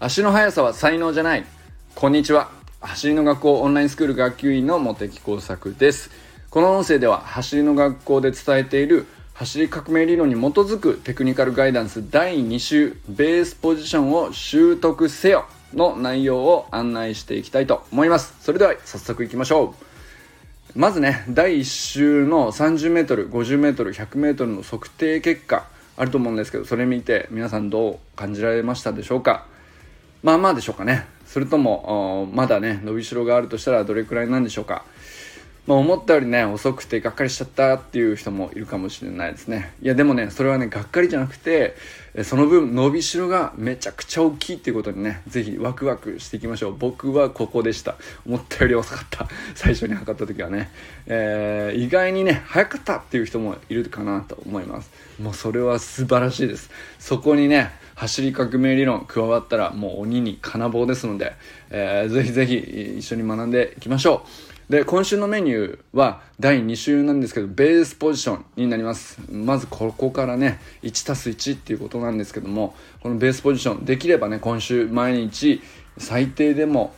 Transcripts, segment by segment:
足の速さは才能じゃない。こんにちは。走りの学校オンラインスクール学級委員の茂木耕作です。この音声では走りの学校で伝えている走り革命理論に基づくテクニカルガイダンス第2週ベースポジションを習得せよの内容を案内していきたいと思います。それでは早速いきましょう。まずね第1週の 30m、50m、100m の測定結果あると思うんですけどそれ見て皆さんどう感じられましたでしょうか？まあまあでしょうかね。それともまだね伸びしろがあるとしたらどれくらいなんでしょうか？まあ、思ったよりね遅くてがっかりしちゃったっていう人もいるかもしれないですね。いやでもねそれはねがっかりじゃなくてその分伸びしろがめちゃくちゃ大きいっていうことにね是非ワクワクしていきましょう。僕はここでした。思ったより遅かった。最初に測った時はね、えー、意外にね早かったっていう人もいるかなと思います。もうそれは素晴らしいです。そこにね走り革命理論加わったらもう鬼に金棒ですので、えー、ぜひぜひ一緒に学んでいきましょう。で今週のメニューは第2週なんですけどベースポジションになります。まずここからね 1+1 っていうことなんですけどもこのベースポジションできればね今週毎日最低でも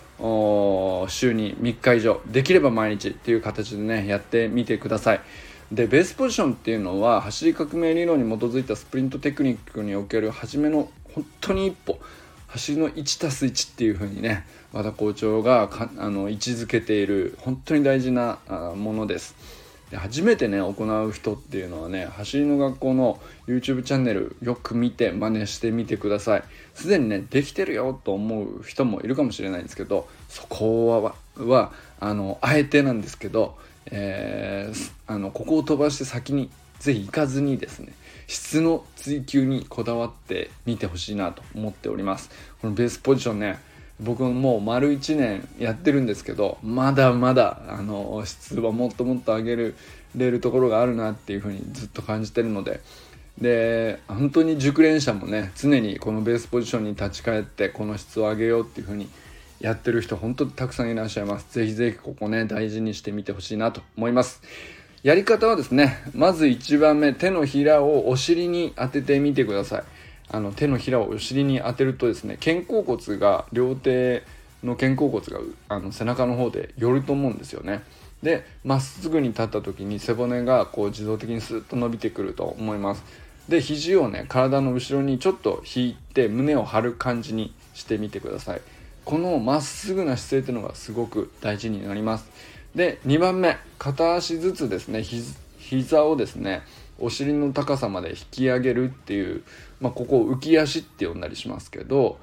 週に3日以上できれば毎日っていう形でねやってみてください。でベースポジションっていうのは走り革命理論に基づいたスプリントテクニックにおける初めの本当に一歩走りの 1+1 っていうふうにね和田校長があの位置づけている本当に大事なものです。で初めてね行う人っていうのはね走りの学校の YouTube チャンネルよく見て真似してみてください。すでにねできてるよと思う人もいるかもしれないんですけどそこははあのあえてなんですけどえー、あのここを飛ばして先にぜひ行かずにですね質の追求にこだわってみてほしいなと思っておりますこのベースポジションね僕もう丸1年やってるんですけどまだまだあの質はもっともっと上げるれるところがあるなっていうふうにずっと感じてるのでで本当に熟練者もね常にこのベースポジションに立ち返ってこの質を上げようっていうふうにやってる人本当にたくさんいらっしゃいます。ぜひぜひここね、大事にしてみてほしいなと思います。やり方はですね、まず1番目、手のひらをお尻に当ててみてください。あの手のひらをお尻に当てるとですね、肩甲骨が、両手の肩甲骨があの背中の方で寄ると思うんですよね。で、まっすぐに立った時に背骨がこう自動的にスッと伸びてくると思います。で、肘をね、体の後ろにちょっと引いて胸を張る感じにしてみてください。このまっすぐな姿勢っていうのがすごく大事になりますで2番目片足ずつですねひ膝をですねお尻の高さまで引き上げるっていう、まあ、ここ浮き足って呼んだりしますけど、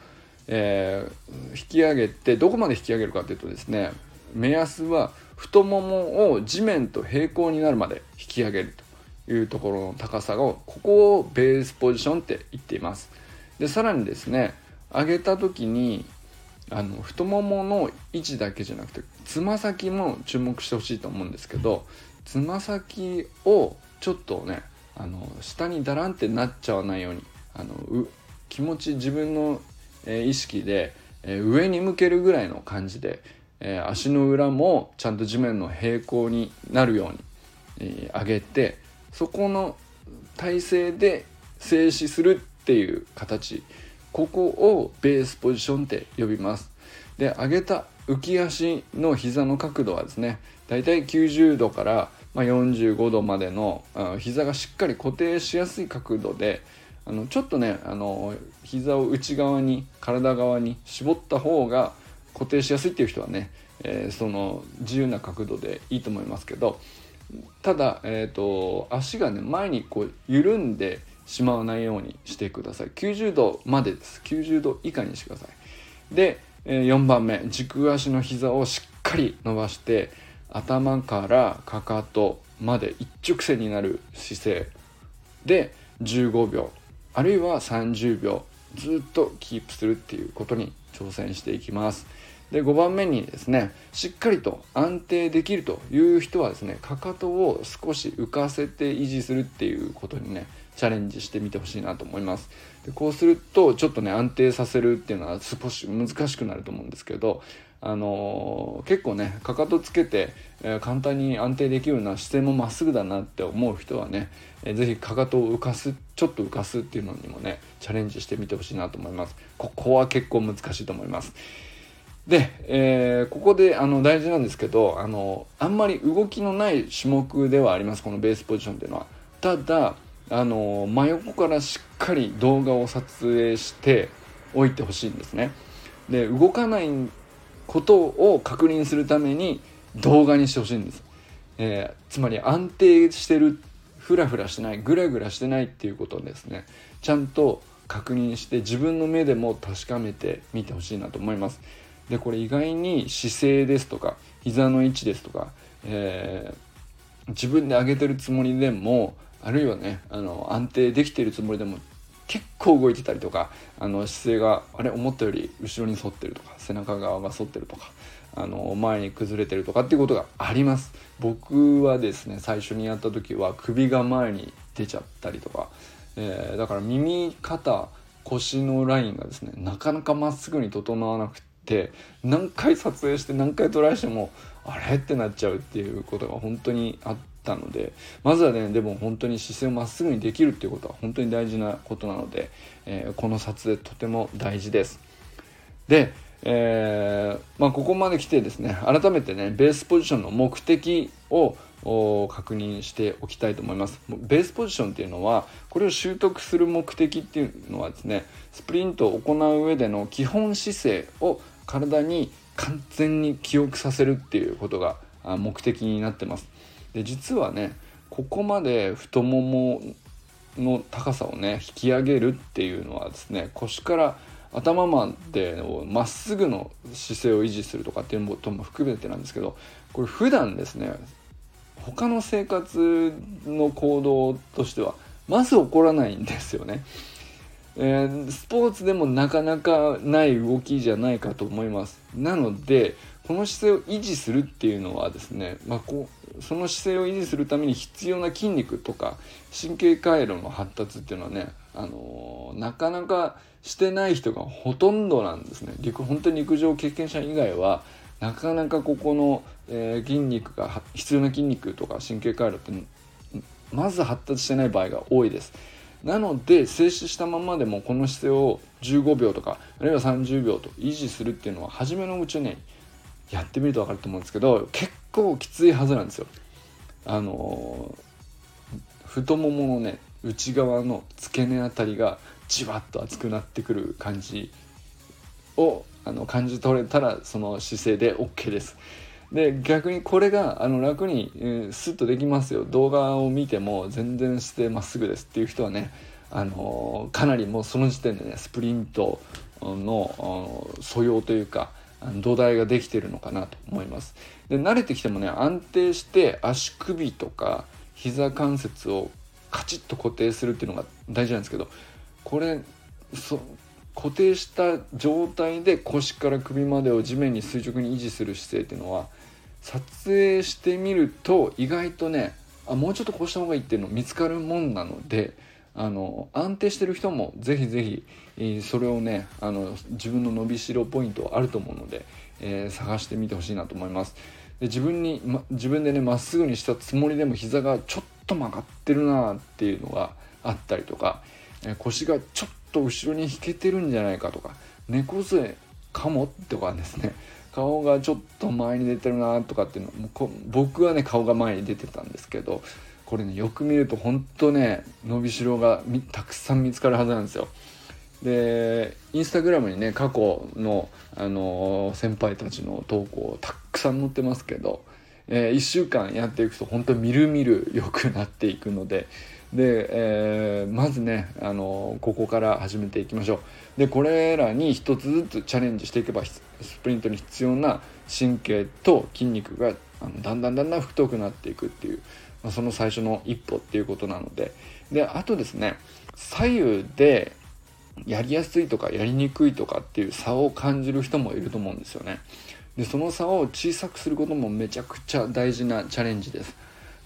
えー、引き上げてどこまで引き上げるかっていうとですね目安は太ももを地面と平行になるまで引き上げるというところの高さをここをベースポジションって言っています。でさらにですね上げた時にあの太ももの位置だけじゃなくてつま先も注目してほしいと思うんですけどつま先をちょっとねあの下にだらんってなっちゃわないようにあの気持ち自分の、えー、意識で、えー、上に向けるぐらいの感じで、えー、足の裏もちゃんと地面の平行になるように、え上げてそこの体勢で静止するっていう形ここをベースポジションって呼びます。で上げた浮き足の膝の角度はですねだいたい90度から、ま45度までの膝がしっかり固定しやすい角度であのちょっとねあの膝を内側に体側に絞った方が固定しやすいっていう人はね、えー、その自由な角度でいいと思いますけどただ、えーと足がね前にこう緩んでしまわないようにしてください。90度までです。90度以下にしてください。で4番目軸足の膝をしっかり伸ばして頭からかかとまで一直線になる姿勢。で15秒あるいは30秒ずっとキープするっていうことに挑戦していきます。で5番目にですねしっかりと安定できるという人はですねかかとを少し浮かせて維持するっていうことにねチャレンジしてみてほしいなと思います。でこうするとちょっとね安定させるっていうのは少し難しくなると思うんですけどあのー、結構ねかかとつけて、えー、簡単に安定できるような姿勢もまっすぐだなって思う人はね、えー、ぜひかかとを浮かすちょっと浮かすっていうのにもねチャレンジしてみてほしいなと思います。ここは結構難しいと思います。で、えー、ここであの大事なんですけどあのあんまり動きのない種目ではあります。このベースポジションっていうのは。ただあの真横からしっかり動画を撮影しておいてほしいんですね。で動かないことを確認するために動画にしてほしいんです、えー、つまり安定してるフラフラしてないグラグラしてないっていうことをですね。ちゃんと確認して自分の目でも確かめてみてほしいなと思います。でこれ意外に姿勢ですとか膝の位置ですとか、えー、自分で上げてるつもりでもあるいはねあの安定できてるつもりでも結構動いてたりとかあの姿勢があれ思ったより後ろに反ってるとか背中側が反ってるとかあの前に崩れてるとかっていうことがあります。僕はですね最初にやった時は首が前に出ちゃったりとか、えー、だから耳肩腰のラインがですねなかなかまっすぐに整わなくて何回撮影して何回トライしてもあれ？ってなっちゃうっていうことが本当にあったのでまずはねでも本当に姿勢をまっすぐにできるっていうことは本当に大事なことなので、えー、この撮影とても大事です。で、えー、まあ、ここまで来てですね改めてねベースポジションの目的を確認しておきたいと思いますベースポジションっていうのはこれを習得する目的っていうのはですねスプリントを行う上での基本姿勢を体に完全に記憶させるっていうことが目的になってますで実はねここまで太ももの高さをね引き上げるっていうのはですね腰から頭までまっすぐの姿勢を維持するとかっていうことも含めてなんですけどこれ普段ですね他の生活の行動としてはまず起こらないんですよね。えー、スポーツでもなかなかない動きじゃないかと思います。なのでこの姿勢を維持するっていうのはですね、まあ、こうその姿勢を維持するために必要な筋肉とか神経回路の発達っていうのはね、あのー、なかなかしてない人がほとんどなんですね陸本当に陸上経験者以外はなかなかここの、えー、筋肉が必要な筋肉とか神経回路ってまず発達してない場合が多いです。なので静止したままでもこの姿勢を15秒とかあるいは30秒と維持するっていうのは初めのうちねやってみると分かると思うんですけど結構きついはずなんですよ。あの太もものね内側の付け根あたりがじわっと熱くなってくる感じをあの感じ取れたらその姿勢で OK です。で逆にこれがあの楽に、えー、スッとできますよ動画を見ても全然姿勢まっすぐですっていう人はね、あのー、かなりもうその時点でねスプリントの素養というか土台ができてるのかなと思います。で慣れてきてもね安定して足首とか膝関節をカチッと固定するっていうのが大事なんですけどこれそ固定した状態で腰から首までを地面に垂直に維持する姿勢っていうのは撮影してみると意外とねあもうちょっとこうした方がいいっていうの見つかるもんなのであの安定してる人もぜひぜひ、え、それをねあの自分の伸びしろポイントあると思うので、えー、探してみてほしいなと思います。で自分に、ま、自分でねまっすぐにしたつもりでも膝がちょっと曲がってるなっていうのがあったりとか、えー、腰がちょっと後ろに引けてるんじゃないかとか猫背かもとかですね。顔がちょっと前に出てるなとかっていうのも僕はね顔が前に出てたんですけどこれねよく見ると本当ね伸びしろがたくさん見つかるはずなんですよ。でインスタグラムにね過去の、あのー、先輩たちの投稿たくさん載ってますけど、えー、1週間やっていくと本当みるみる良くなっていくのでで、えー、まずね、あのここから始めていきましょうでこれらに一つずつチャレンジしていけばスプリントに必要な神経と筋肉があのだんだんだんだん太くなっていくっていう、まあ、その最初の一歩っていうことなので。であとですね左右でやりやすいとかやりにくいとかっていう差を感じる人もいると思うんですよね。でその差を小さくすることもめちゃくちゃ大事なチャレンジです。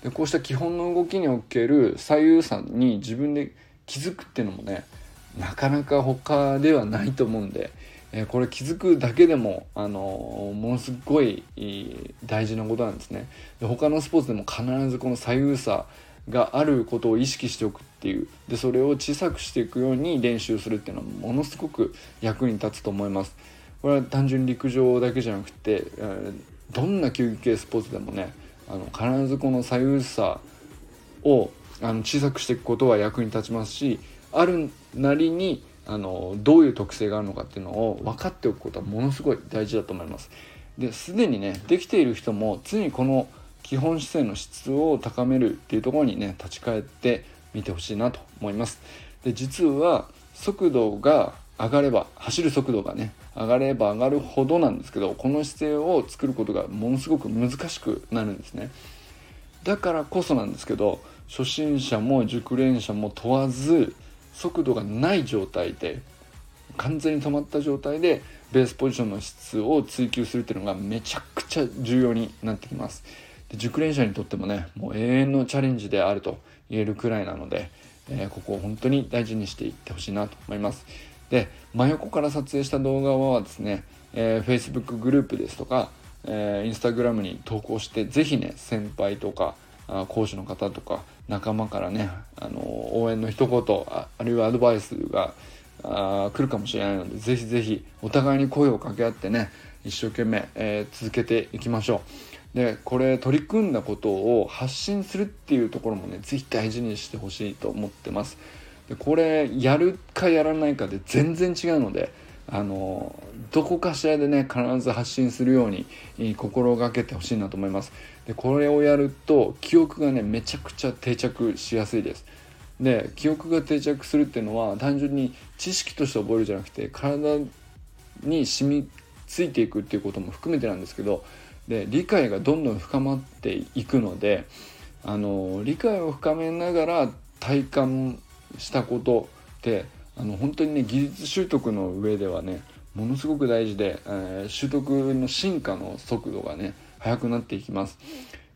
でこうした基本の動きにおける左右差に自分で気づくっていうのもねなかなか他ではないと思うんで、えー、これ気づくだけでも、あのものすごい大事なことなんですね。で他のスポーツでも必ずこの左右差があることを意識しておくっていう。でそれを小さくしていくように練習するっていうのはものすごく役に立つと思います。これは単純に陸上だけじゃなくて、えどんな球技系スポーツでもねあの必ずこの左右差をあの小さくしていくことは役に立ちますしあるなりにあのどういう特性があるのかっていうのを分かっておくことはものすごい大事だと思います。ですでにねできている人も常にこの基本姿勢の質を高めるっていうところにね立ち返ってみてほしいなと思います。で実は速度が上がれば走る速度がね上がれば上がるほどなんですけどこの姿勢を作ることがものすごく難しくなるんですね。だからこそなんですけど初心者も熟練者も問わず速度がない状態で完全に止まった状態でベースポジションの質を追求するっていうのがめちゃくちゃ重要になってきます。で熟練者にとってもねもう永遠のチャレンジであると言えるくらいなので、えー、ここを本当に大事にしていってほしいなと思います。で真横から撮影した動画はですね、えー、Facebook グループですとか、えー、Instagram に投稿して是非ね先輩とか講師の方とか仲間からねあの応援の一言あるいはアドバイスがあ来るかもしれないのでぜひぜひお互いに声を掛け合ってね一生懸命、えー、続けていきましょう。でこれ取り組んだことを発信するっていうところもね是非大事にしてほしいと思ってます。でこれやるかやらないかで全然違うのであのどこかしらでね必ず発信するように心がけてほしいなと思います。でこれをやると記憶がねめちゃくちゃ定着しやすいです。で記憶が定着するっていうのは単純に知識として覚えるじゃなくて体に染みついていくっていうことも含めてなんですけどで理解がどんどん深まっていくのであの理解を深めながら体感したことってあの本当にね技術習得の上ではねものすごく大事で、えー、習得の進化の速度がね速くなっていきます。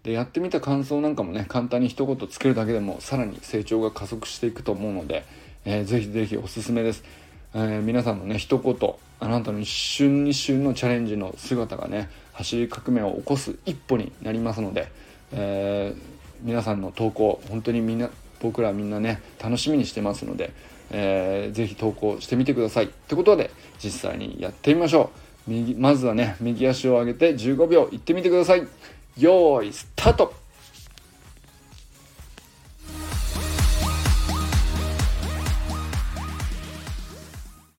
でやってみた感想なんかもね簡単に一言つけるだけでもさらに成長が加速していくと思うので、えー、ぜひぜひおすすめです、えー、皆さんのね一言あなたの一瞬一瞬のチャレンジの姿がね走り革命を起こす一歩になりますので、えー、皆さんの投稿本当にみんな僕らみんなね楽しみにしてますので、えー、ぜひ投稿してみてください。ってことで実際にやってみましょう。右まずはね右足を上げて15秒いってみてください。よーいスタート。